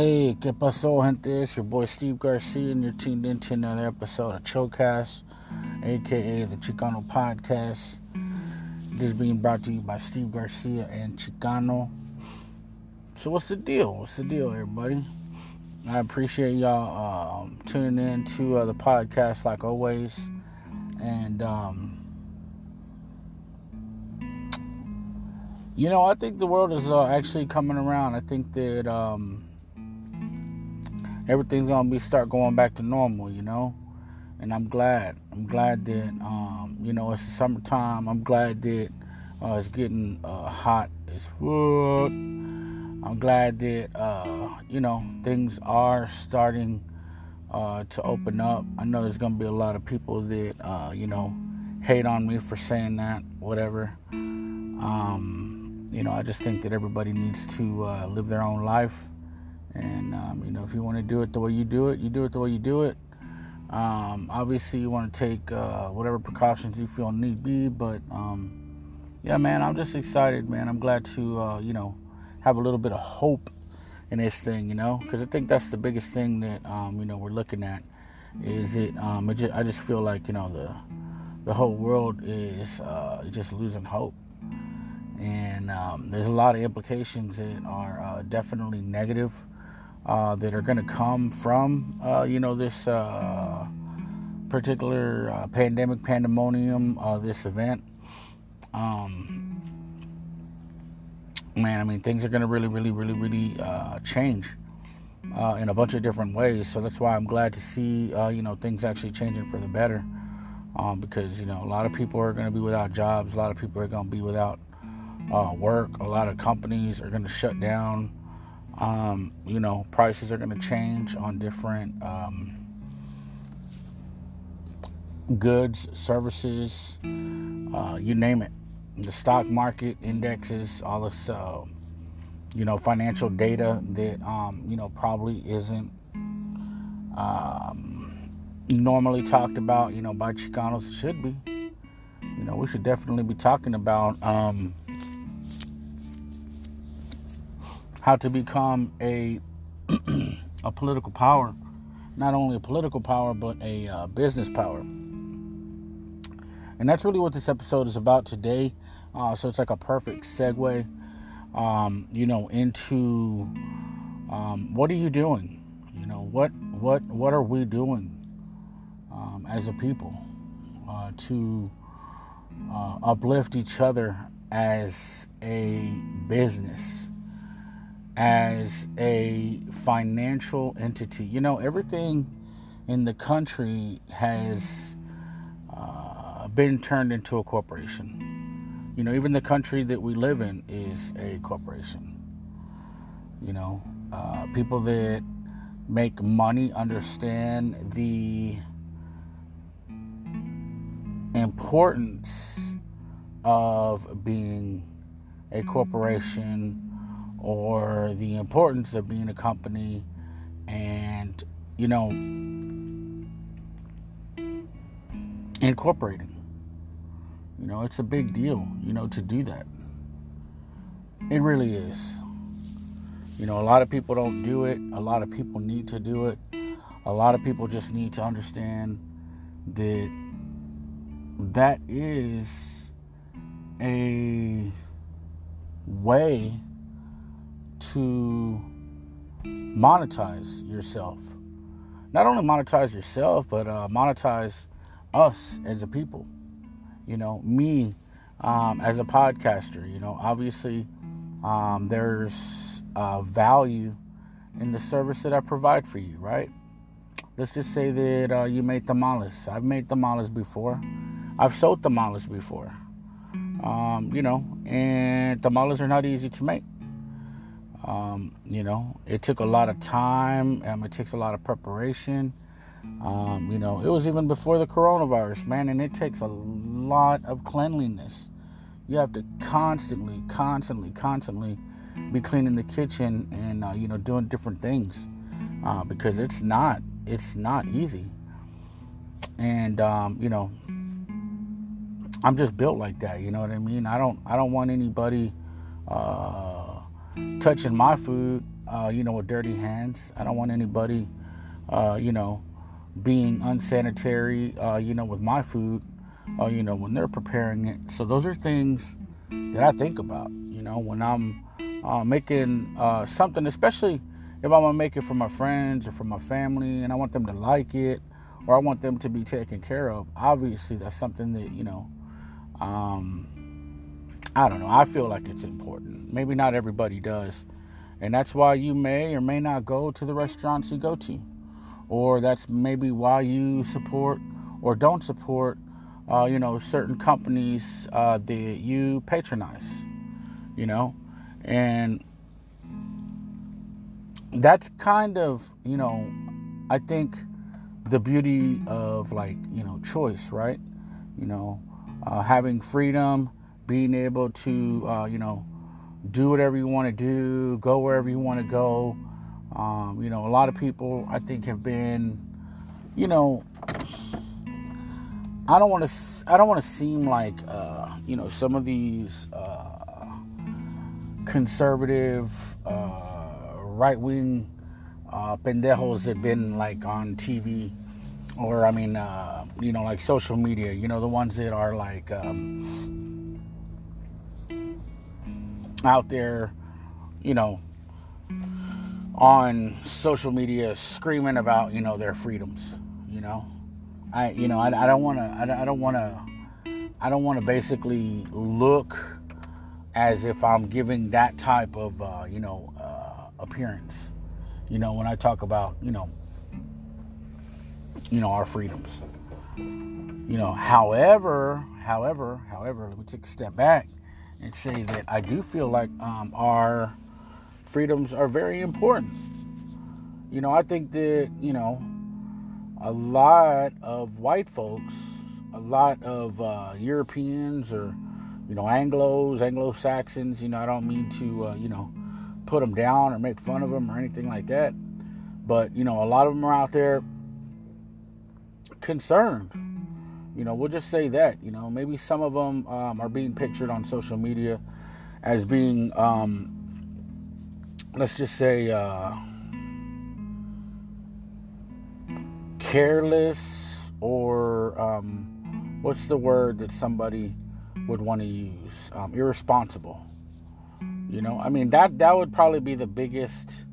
Hey, ¿qué pasó, gente? It's your boy Steve Garcia, and you're tuned into another episode of Chocast, aka the Chicano Podcast. This is being brought to you by Steve Garcia and Chicano. So, what's the deal? What's the deal, everybody? I appreciate y'all um, tuning in to uh, the podcast like always. And, um, you know, I think the world is uh, actually coming around. I think that. Um, everything's gonna be start going back to normal, you know. And I'm glad. I'm glad that um, you know it's the summertime. I'm glad that uh, it's getting uh, hot as fuck. I'm glad that uh, you know things are starting uh, to open up. I know there's gonna be a lot of people that uh, you know hate on me for saying that, whatever. Um, you know, I just think that everybody needs to uh, live their own life and um, you know, if you want to do it the way you do it, you do it the way you do it. Um, obviously, you want to take uh, whatever precautions you feel need be. But um, yeah, man, I'm just excited, man. I'm glad to uh, you know have a little bit of hope in this thing, you know, because I think that's the biggest thing that um, you know we're looking at. Is it? Um, just, I just feel like you know the the whole world is uh, just losing hope and um, there's a lot of implications that are uh, definitely negative uh, that are going to come from uh, you know this uh, particular uh, pandemic pandemonium uh, this event. Um, man i mean things are going to really really really really change in a bunch of different ways. So that's why i'm glad to see you know things actually changing for the better. Um, because you know a lot of people are going to be without jobs. A lot of people are going to be without work. A lot of companies are going to shut down um, you know, prices are going to change on different um, goods, services, uh, you name it. The stock market indexes, all this, uh, you know, financial data that, um, you know, probably isn't um, normally talked about, you know, by Chicanos. Should be. You know, we should definitely be talking about um, how to become a a political power, not only a political power but a uh, business power. And that's really what this episode is about today. Uh, so it's like a perfect segue, um, you know, into um, what are you doing? You know, what what what are we doing um, as a people uh, to uh, uplift each other as a business? As a financial entity. You know, everything in the country has uh, been turned into a corporation. You know, even the country that we live in is a corporation. You know, uh, people that make money understand the importance of being a corporation or the importance of being a company and, you know, incorporating. You know, it's a big deal, you know, to do that. It really is. You know, a lot of people don't do it. A lot of people need to do it. A lot of people just need to understand that that is a way to monetize yourself. Not only monetize yourself, but uh, monetize us as a people. You know, me um, as a podcaster. You know, obviously, um, there's uh, value in the service that I provide for you, right? Let's just say that uh, you made tamales. I've made tamales before. I've sold tamales before. Um, you know, and tamales are not easy to make. Um, you know, it took a lot of time. Um, it takes a lot of preparation. Um, you know, it was even before the coronavirus, man, and it takes a lot of cleanliness. You have to constantly, constantly, constantly be cleaning the kitchen and uh, you know doing different things uh, because it's not it's not easy. And um, you know, I'm just built like that. You know what I mean? I don't I don't want anybody. Uh, touching my food uh, you know, with dirty hands. I don't want anybody, uh, you know, being unsanitary, uh, you know, with my food, uh, you know, when they're preparing it. So those are things that I think about, you know, when I'm uh, making something, especially if I'm gonna make it for my friends or for my family, and I want them to like it, or I want them to be taken care of. Obviously, that's something that you know. Um, I don't know. I feel like it's important. Maybe not everybody does. And that's why you may or may not go to the restaurants you go to. Or that's maybe why you support or don't support, uh, you know, certain companies uh, that you patronize, you know? And that's kind of, you know, I think the beauty of like, you know, choice, right? You know, uh, having freedom being able to, uh, you know, do whatever you want to do, go wherever you want to go. Um, you know, a lot of people I think have been, you know, I don't want to, I don't want to seem like, uh, you know, some of these uh, conservative, uh, right wing uh, pendejos have been like on TV or I mean, uh, you know, like social media. You know, the ones that are like. Um, out there, you know, on social media screaming about, you know, their freedoms, you know. I, you know, I, don't want to, I, I don't want to, I don't want to basically look as if I'm giving that type of, uh, you know, uh, appearance. You know, when I talk about, you know, you know, our freedoms. You know, however, however, however, let me take a step back and say that I do feel like um, our freedoms are very important. You know, I think that, you know, a lot of white folks, a lot of uh, Europeans or, you know, Anglos, Anglo Saxons, you know, I don't mean to, uh, you know, put them down or make fun of them or anything like that. But, you know, a lot of them are out there concerned you know, we'll just say that. You know, maybe some of them um, are being pictured on social media as being, um, let's just say, uh, careless or um, what's the word that somebody would want to use? Um, irresponsible. You know, I mean that that would probably be the biggest.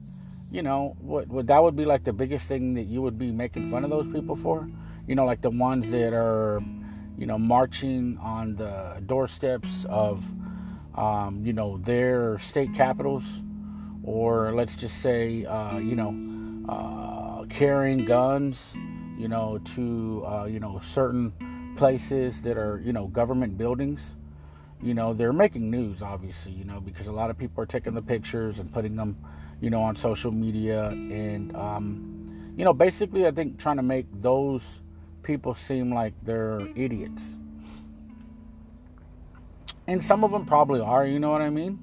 You know, what, what that would be like the biggest thing that you would be making fun of those people for you know, like the ones that are, you know, marching on the doorsteps of, um, you know, their state capitals, or let's just say, uh, you know, uh, carrying guns, you know, to, uh, you know, certain places that are, you know, government buildings. You know, they're making news, obviously, you know, because a lot of people are taking the pictures and putting them, you know, on social media. And, um, you know, basically, I think trying to make those people seem like they're idiots. And some of them probably are, you know what I mean?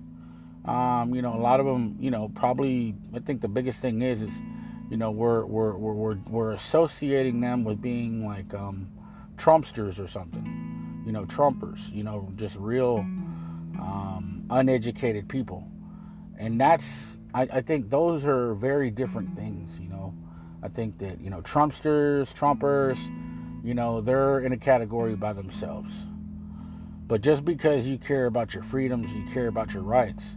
Um, you know, a lot of them, you know, probably. I think the biggest thing is, is, you know, we're we're we're we're, we're associating them with being like um, Trumpsters or something. You know, Trumpers. You know, just real um, uneducated people, and that's. I, I think those are very different things. You know, I think that you know, Trumpsters, Trumpers you know, they're in a category by themselves. But just because you care about your freedoms, you care about your rights,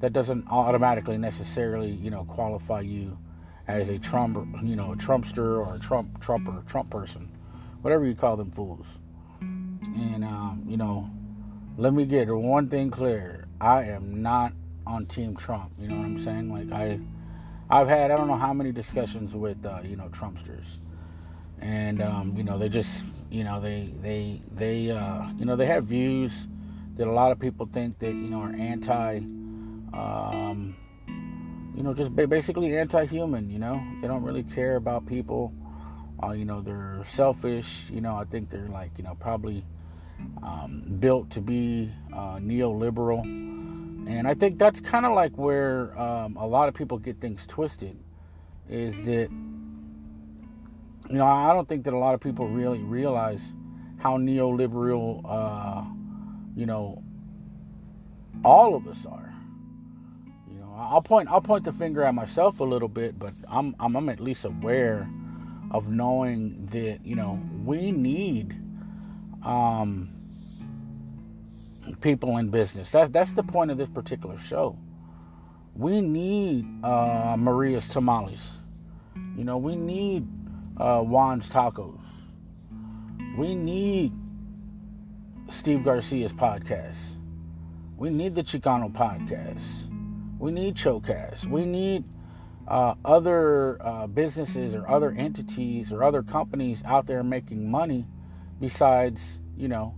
that doesn't automatically necessarily, you know, qualify you as a Trump, you know, a Trumpster or a Trump Trumper, Trump person, whatever you call them fools. And um, you know, let me get one thing clear: I am not on Team Trump. You know what I'm saying? Like I, I've had I don't know how many discussions with uh, you know Trumpsters and um, you know they just you know they they they uh, you know they have views that a lot of people think that you know are anti um, you know just basically anti-human you know? They don't really care about people. Uh, you know they're selfish. You know i think they're like you know probably um, built to be uh, neoliberal. And i think that's kind of like where um, a lot of people get things twisted is that you know, I don't think that a lot of people really realize how neoliberal, uh, you know, all of us are. You know, I'll point I'll point the finger at myself a little bit, but I'm I'm, at least aware of knowing that you know we need um, people in business. That's that's the point of this particular show. We need uh, Maria's tamales. You know, we need uh, Juan's tacos. We need Steve Garcia's podcast. We need the Chicano podcast. We need Chocast. We need uh, other uh, businesses or other entities or other companies out there making money besides, you know,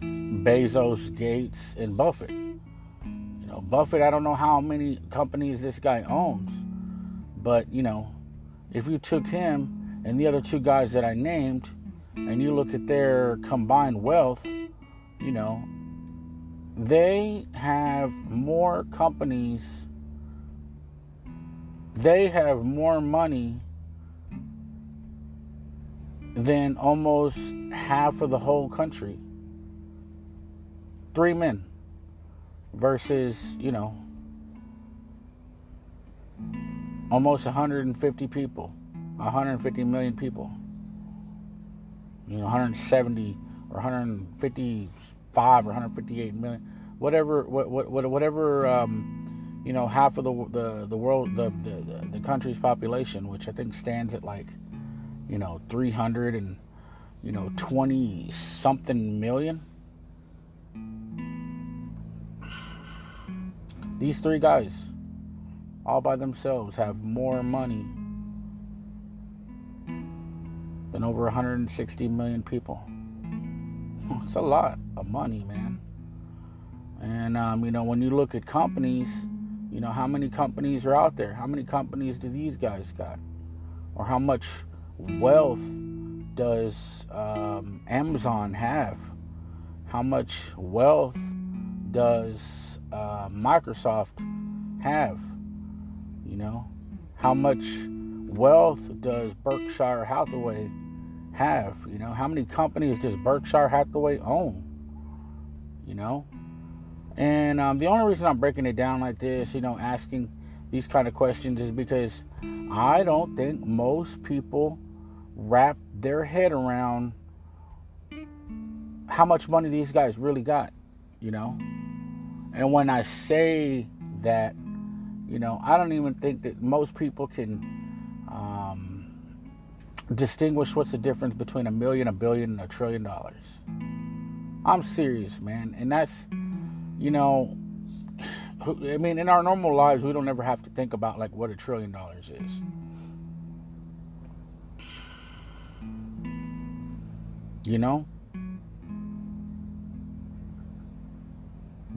Bezos, Gates, and Buffett. You know, Buffett, I don't know how many companies this guy owns, but, you know, if you took him and the other two guys that I named and you look at their combined wealth, you know, they have more companies, they have more money than almost half of the whole country. Three men versus, you know, almost 150 people, 150 million people. You know, 170 or 155 or 158 million, whatever, what, what, whatever, um, you know, half of the the the world, the, the the country's population, which I think stands at like, you know, 300 and, you know, 20 something million. These three guys, all by themselves, have more money than over 160 million people. It's a lot of money, man. And, um, you know, when you look at companies, you know, how many companies are out there? How many companies do these guys got? Or how much wealth does um, Amazon have? How much wealth does uh, Microsoft have? You know, how much wealth does Berkshire Hathaway have? You know, how many companies does Berkshire Hathaway own? You know, and um, the only reason I'm breaking it down like this, you know, asking these kind of questions is because I don't think most people wrap their head around how much money these guys really got, you know. And when I say that you know, I don't even think that most people can um, distinguish what's the difference between a million, a billion, and a trillion dollars. I'm serious, man. And that's, you know, I mean, in our normal lives, we don't ever have to think about like what a trillion dollars is. You know?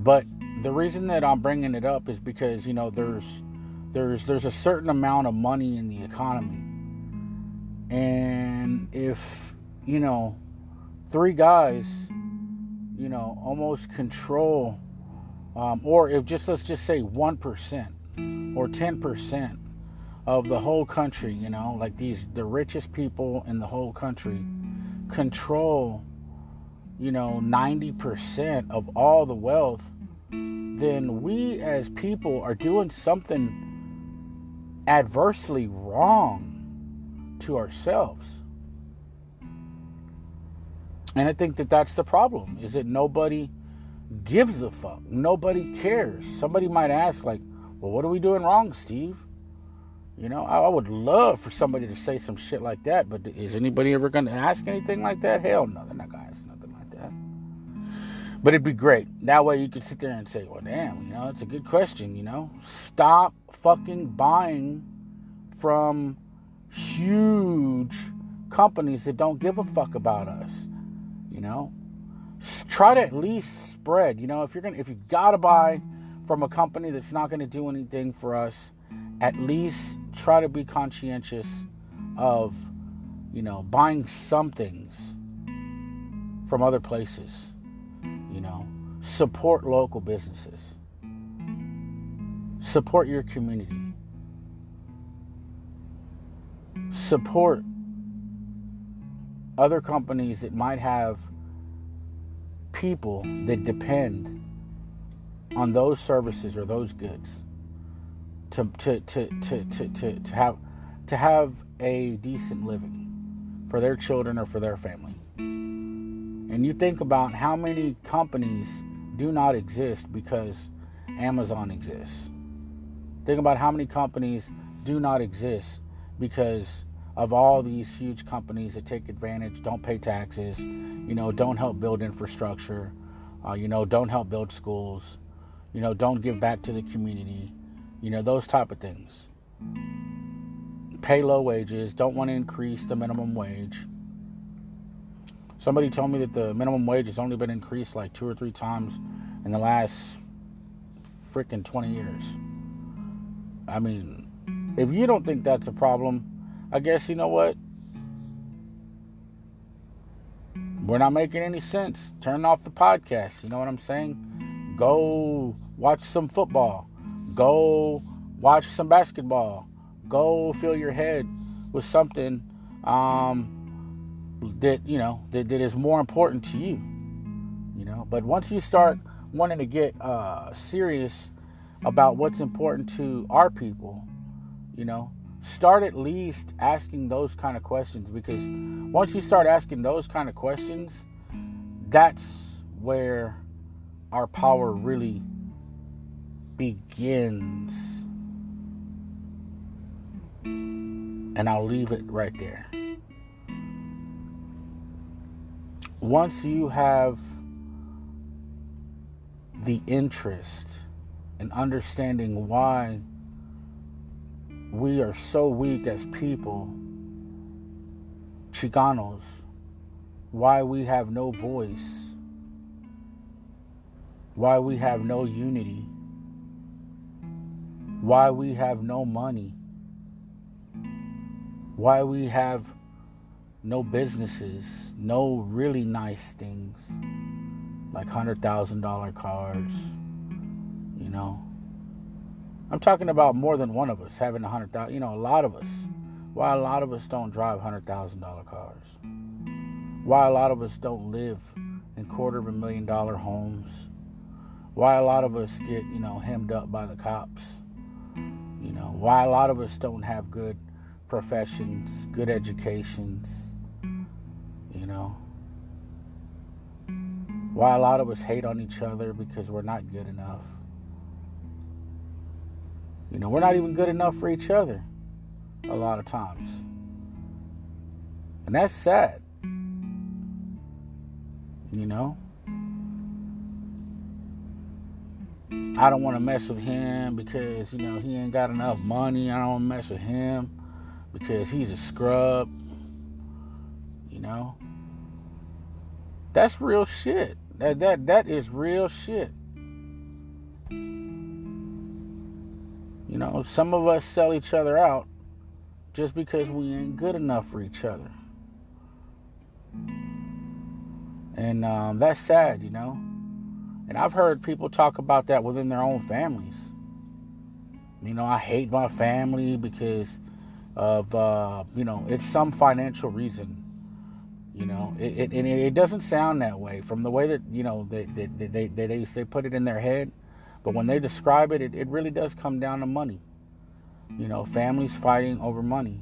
But the reason that I'm bringing it up is because you know there's there's there's a certain amount of money in the economy, and if you know three guys, you know, almost control, um, or if just let's just say one percent or ten percent of the whole country, you know, like these the richest people in the whole country control, you know, ninety percent of all the wealth then we as people are doing something adversely wrong to ourselves. And I think that that's the problem is that nobody gives a fuck. Nobody cares. Somebody might ask like, "Well, what are we doing wrong, Steve?" You know, I, would love for somebody to say some shit like that, but is anybody ever going to ask anything like that? Hell no, they're not going to ask but it'd be great. That way you could sit there and say, well, damn, you know, it's a good question, you know? Stop fucking buying from huge companies that don't give a fuck about us, you know? Try to at least spread, you know, if you're going to, if you got to buy from a company that's not to do anything for us, at least try to be conscientious of, you know, buying some things from other places you know, support local businesses, support your community, support other companies that might have people that depend on those services or those goods. to to to to to, to, to have to have a decent living for their children or for their family. And you think about how many companies do not exist because Amazon exists. Think about how many companies do not exist because of all these huge companies that take advantage, don't pay taxes, you know, don't help build infrastructure, uh, you know, don't help build schools, you know, don't give back to the community, you know, those type of things. Pay low wages, don't want to increase the minimum wage. Somebody told me that the minimum wage has only been increased like two or three times in the last freaking 20 years. I mean, if you don't think that's a problem, I guess you know what? We're not making any sense. Turn off the podcast. You know what I'm saying? Go watch some football. Go watch some basketball. Go fill your head with something um, that you know that, that is more important to you. You know, but once you start wanting to get uh, serious about what's important to our people, you know, start at least asking those kind of questions because once you start asking those kind of questions, that's where our power really begins. And I'll leave it right there. Once you have the interest and understanding why we are so weak as people, Chicanos, why we have no voice, why we have no unity, why we have no money, why we have no businesses, no really nice things like $100,000 cars, you know I'm talking about more than one of us having a hundred thousand. You know, a lot of us. Why a lot of us don't drive hundred thousand dollar cars? Why a lot of us don't live in quarter of a million dollar homes? Why a lot of us get you know hemmed up by the cops? You know, why a lot of us don't have good professions, good educations? You know, why a lot of us hate on each other because we're not good enough. You know, we're not even good enough for each other a lot of times. And that's sad. You know? I don't want to mess with him because, you know, he ain't got enough money. I don't want to mess with him because he's a scrub. You know? That's real shit. That that that is real shit. You know, some of us sell each other out just because we ain't good enough for each other. And um, that's sad, you know. And I've heard people talk about that within their own families. You know, I hate my family because of, uh, you know, it's some financial reason. You know, mm-hmm. it, it, and it doesn't sound that way from the way that, you know, they, they, they, they, they, they put it in their head. But when they mm-hmm. describe it, it, it really does come down to money. You know, families fighting over money.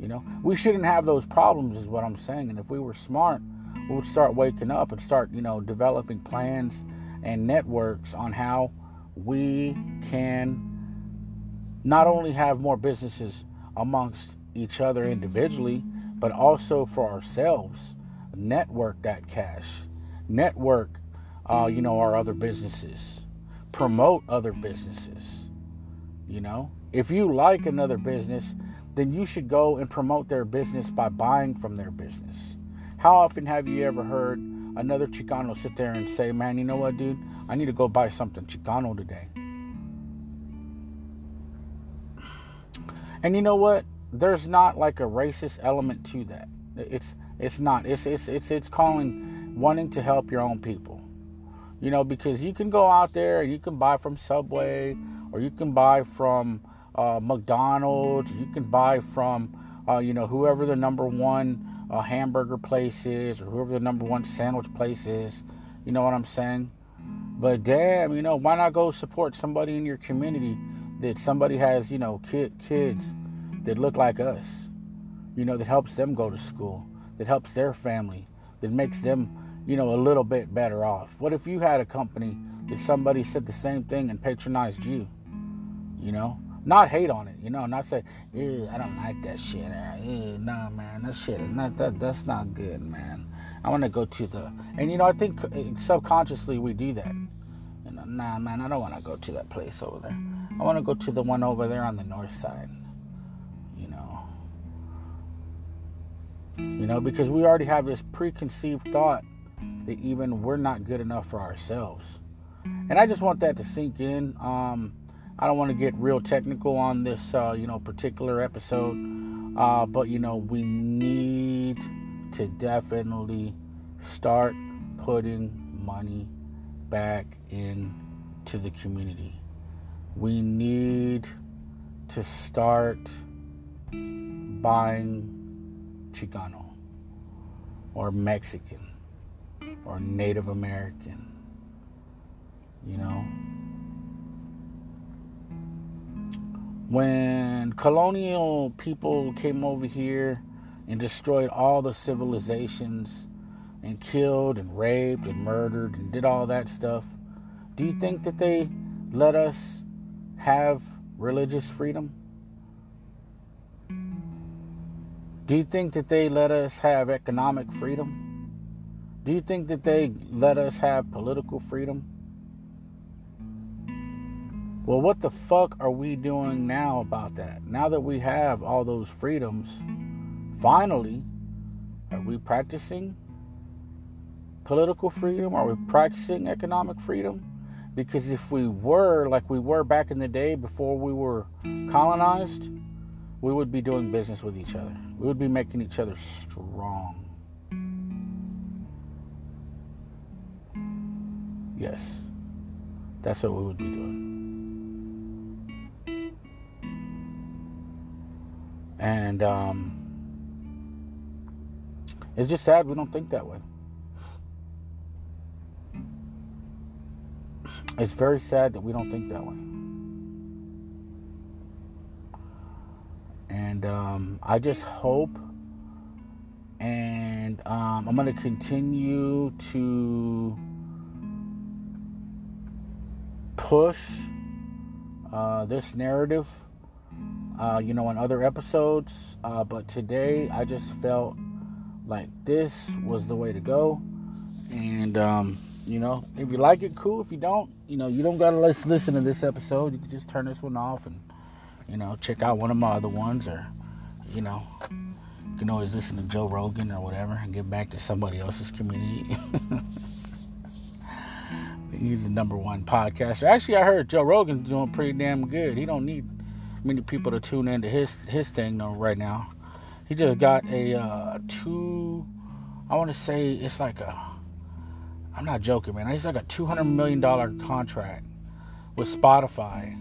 You know, we shouldn't have those problems, is what I'm saying. And if we were smart, we would start waking up and start, you know, developing plans and networks on how we can not only have more businesses amongst each other individually, but also for ourselves. Network that cash, network, uh, you know, our other businesses promote other businesses. You know, if you like another business, then you should go and promote their business by buying from their business. How often have you ever heard another Chicano sit there and say, Man, you know what, dude? I need to go buy something Chicano today. And you know what? There's not like a racist element to that. It's it's not. It's it's it's it's calling wanting to help your own people. You know, because you can go out there and you can buy from Subway or you can buy from uh, McDonald's, you can buy from, uh, you know, whoever the number one uh, hamburger place is or whoever the number one sandwich place is. You know what I'm saying? But damn, you know, why not go support somebody in your community that somebody has, you know, kid, kids that look like us, you know, that helps them go to school, that helps their family, that makes them, you know, a little bit better off? What if you had a company that somebody said the same thing and patronized you? You know, not hate on it, you know, not say, eh, I don't like that shit. Ew, nah, man, that shit not that. That's not good, man. I want to go to the, and you know, I think subconsciously we do that. You know, nah, man, I don't want to go to that place over there. I want to go to the one over there on the north side. You know, you know, because we already have this preconceived thought that even we're not good enough for ourselves, and I just want that to sink in. Um, I don't want to get real technical on this, uh, you know, particular episode, uh, but you know, we need to definitely start putting money back into the community. We need to start buying Chicano or Mexican or Native American, you know. when colonial people came over here and destroyed all the civilizations and killed and raped and murdered and did all that stuff, do you think that they let us have religious freedom? Do you think that they let us have economic freedom? Do you think that they let us have political freedom? Well, what the fuck are we doing now about that? Now that we have all those freedoms, finally, are we practicing political freedom? Are we practicing economic freedom? Because if we were like we were back in the day before we were colonized, we would be doing business with each other. We would be making each other strong. Yes, that's what we would be doing. And um, it's just sad we don't think that way. It's very sad that we don't think that way. And um, I just hope and um, I'm going to continue to push uh, this narrative uh, you know, in other episodes. Uh, but today I just felt like this was the way to go. And, um, you know, if you like it, cool. If you don't, you know, you don't got to listen to this episode. You can just turn this one off and, you know, check out one of my other ones or, you know, you can always listen to Joe Rogan or whatever and get back to somebody else's community. He's the number one podcaster. Actually, I heard Joe Rogan's doing pretty damn good. He don't need many people to tune into his his thing though right now. He just got a uh, two. I want to say it's like a. I'm not joking, man. It's like a 200 million dollar contract with Spotify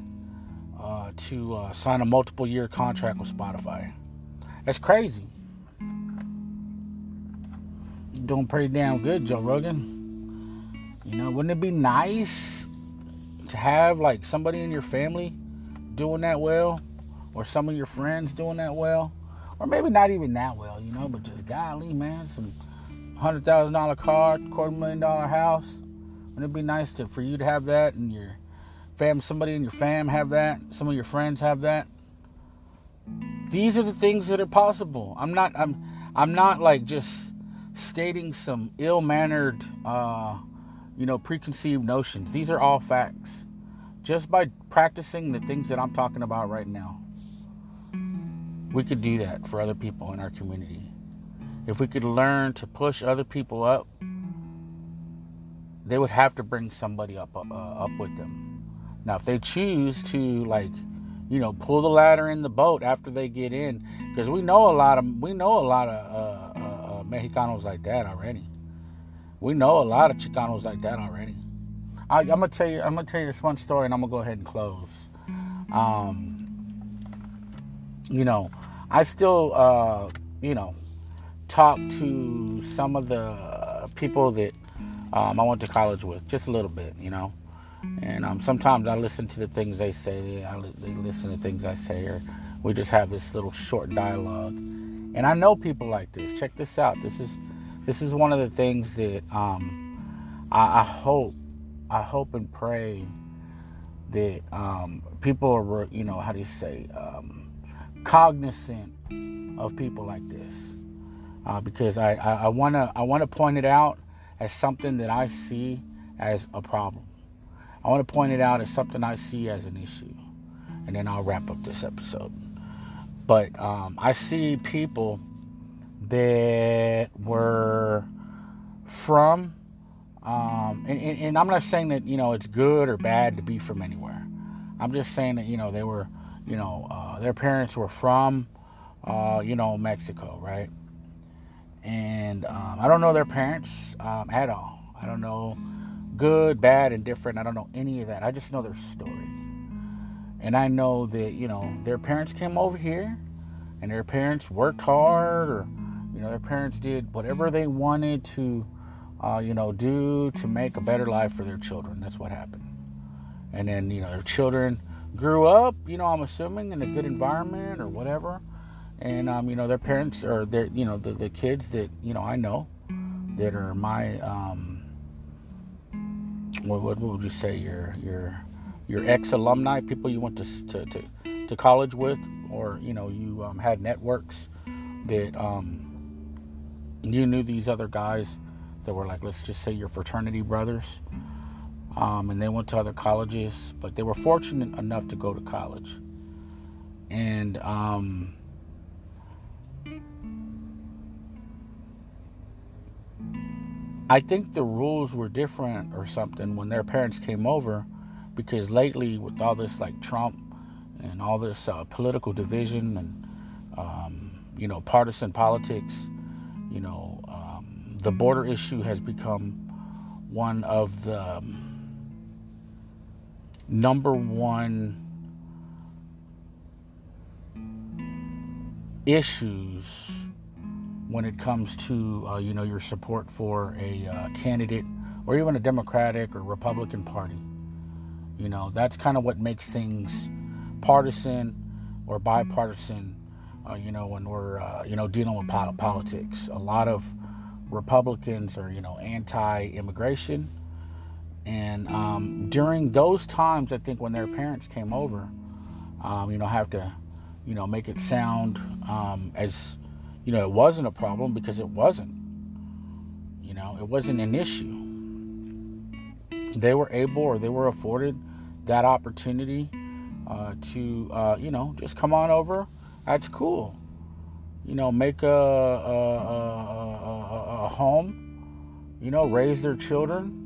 uh, to uh, sign a multiple year contract with Spotify. That's crazy. Doing pretty damn good, Joe Rogan. You know, wouldn't it be nice to have like somebody in your family doing that well, or some of your friends doing that well, or maybe not even that well, you know, but just golly, man, some hundred thousand dollar car, quarter million dollar house. Wouldn't it be nice to for you to have that and your fam, somebody in your fam have that, some of your friends have that. These are the things that are possible. I'm not. I'm. I'm not like just stating some ill-mannered, uh, you know, preconceived notions. These are all facts just by practicing the things that I'm talking about right now, we could do that for other people in our community. If we could learn to push other people up, they would have to bring somebody up uh, up with them. Now, if they choose to like, you know, pull the ladder in the boat after they get in, because we know a lot of we know a lot of uh, uh, uh, Mexicanos like that already. We know a lot of Chicanos like that already. I, am gonna tell you. I'm gonna tell you this one story, and I'm gonna go ahead and close. Um, you know, I still, uh, you know, talk to some of the people that um, I went to college with, just a little bit, you know, And um, sometimes I listen to the things they say. I li- they listen to things I say, or we just have this little short dialogue. And I know people like this. Check this out. This is this is one of the things that um, I, I, hope I hope and pray that um, people are you know how do you say um, cognizant of people like this uh, because I, I, I wanna I wanna point it out as something that I see as a problem. I want to point it out as something I see as an issue, and then I'll wrap up this episode. But um, I see people that were from, um, and, and, and I'm not saying that you know it's good or bad to be from anywhere. I'm just saying that you know they were, you know, uh, their parents were from, uh, you know, Mexico, right? And um, I don't know their parents um, at all. I don't know good, bad, and different. I don't know any of that. I just know their story. And I know that, you know, their parents came over here and their parents worked hard or, you know, their parents did whatever they wanted to, uh, you know, do to make a better life for their children. That's what happened. And then, you know, their children grew up, you know, I'm assuming in a good environment or whatever and um, you know their parents or their you know the, the kids that you know I know that are my um, what, what would you say your your your ex alumni people you went to, to to, to college with or you know you um, had networks that um, you knew these other guys that were like let's just say your fraternity brothers um, and they went to other colleges but they were fortunate enough to go to college. And I think the rules were different or something when their parents came over because lately, with all this like Trump and all this uh, political division and, um, you know, partisan politics, you know, um, the border issue has become one of the um, number one issues when it comes to uh, you know your support for a uh, candidate or even a Democratic or Republican Party. You know that's kind of what makes things partisan or bipartisan. Uh, you know when we're uh, you know dealing with politics, a lot of Republicans are you know anti-immigration, and um, during those times, I think when their parents came over, um, you know have to you know make it sound um, as you know, it wasn't a problem because it wasn't. You know, it wasn't an issue. They were able or they were afforded that opportunity uh, to, uh, you know, just come on over. That's cool. You know, make a, a, a, a home, you know, raise their children,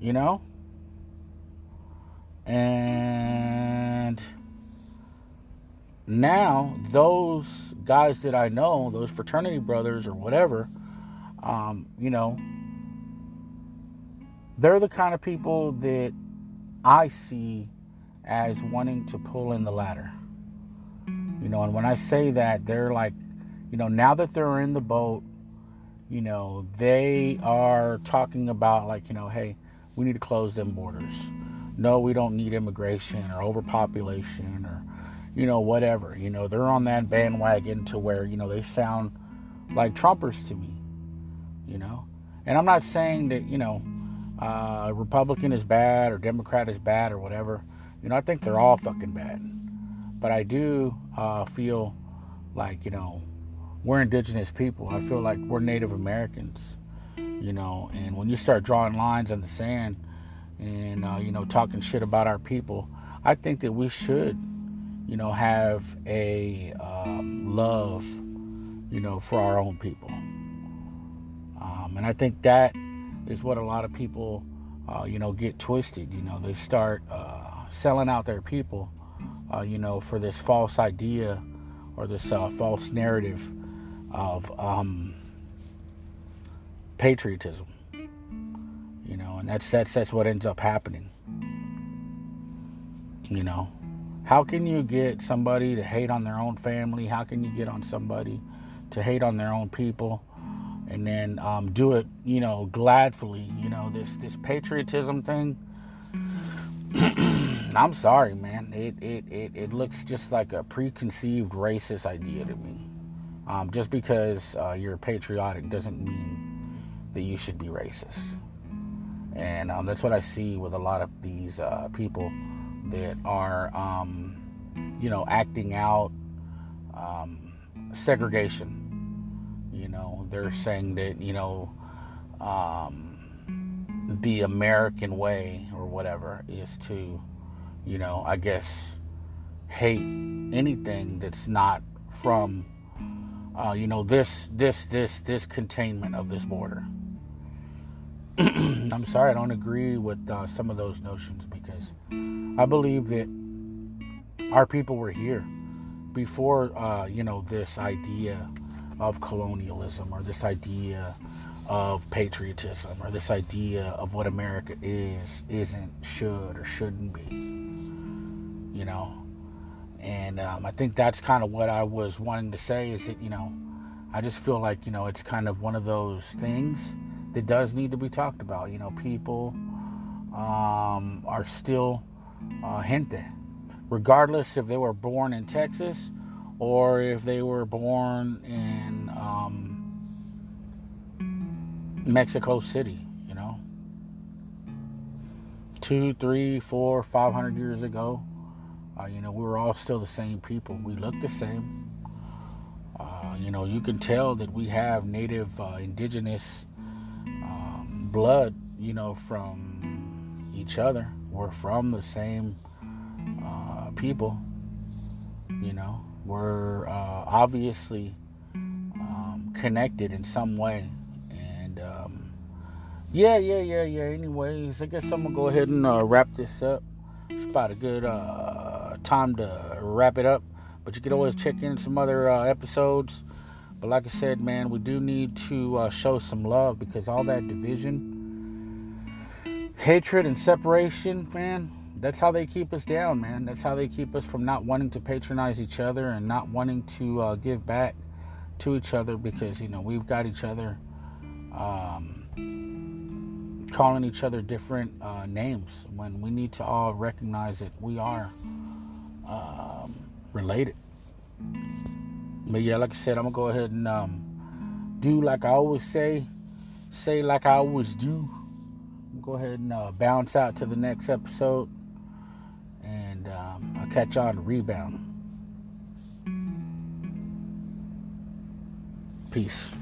you know, and now those guys that I know, those fraternity brothers or whatever, um, you know, they're the kind of people that I see as wanting to pull in the ladder. You know, and when I say that, they're like, you know, now that they're in the boat, you know, they are talking about, like, you know, hey, we need to close them borders. No, we don't need immigration or overpopulation or you know, whatever. You know, they're on that bandwagon to where, you know, they sound like Trumpers to me, you know. And I'm not saying that, you know, uh, Republican is bad or Democrat is bad or whatever. You know, I think they're all fucking bad. But I do uh, feel like, you know, we're indigenous people. I feel like we're Native Americans, you know. And when you start drawing lines in the sand and, uh, you know, talking shit about our people, I think that we should you know, have a um, love, you know, for our own people. Um, and I think that is what a lot of people, uh, you know, get twisted. You know, they start uh, selling out their people, uh, you know, for this false idea or this uh, false narrative of um, patriotism. You know, and that's that's that's what ends up happening. You know, how can you get somebody to hate on their own family? How can you get on somebody to hate on their own people? and then um, do it, you know, gladfully. You know, this this patriotism thing. I'm sorry, man. It, it it it looks just like a preconceived racist idea to me. Um, just because uh, you're patriotic doesn't mean that you should be racist. And um, that's what I see with a lot of these uh, people that are, um, you know, acting out um, segregation. You know, they're saying that, you know, um, the American way or whatever is to, you know, I guess, hate anything that's not from, uh, you know, this, this, this, this containment of this border. I'm sorry, I don't agree with uh, some of those notions I believe that our people were here before, uh, you know, this idea of colonialism or this idea of patriotism or this idea of what America is, isn't, should, or shouldn't be. You know, and um, I think that's kind of what I was wanting to say is that, you know, I just feel like, you know, it's kind of one of those things that does need to be talked about. You know, people um, are still uh, gente, regardless if they were born in Texas or if they were born in um, Mexico City. You know, two, three, four, five hundred years ago. Uh, you know, we were all still the same people. We look the same. Uh, you know, you can tell that we have native, uh, indigenous blood, you know, from each other. We're from the same uh, people, you know. We're uh, obviously um, connected in some way. And um, yeah, yeah, yeah, yeah. Anyways, I guess I'm to go ahead and uh, wrap this up. It's about a good uh, time to wrap it up. But you can always check in some other uh, episodes. But like I said, man, we do need to uh, show some love because all that division, hatred, and separation, man, that's how they keep us down, man. That's how they keep us from not wanting to patronize each other and not wanting to uh, give back to each other because, you know, we've got each other um, calling each other different uh, names when we need to all recognize that we are um, related. But yeah, like I said, I'm gonna go ahead and um, do like I always say, say like I always do. Go ahead and uh, bounce out to the next episode, and um, I'll catch you on the rebound. Peace.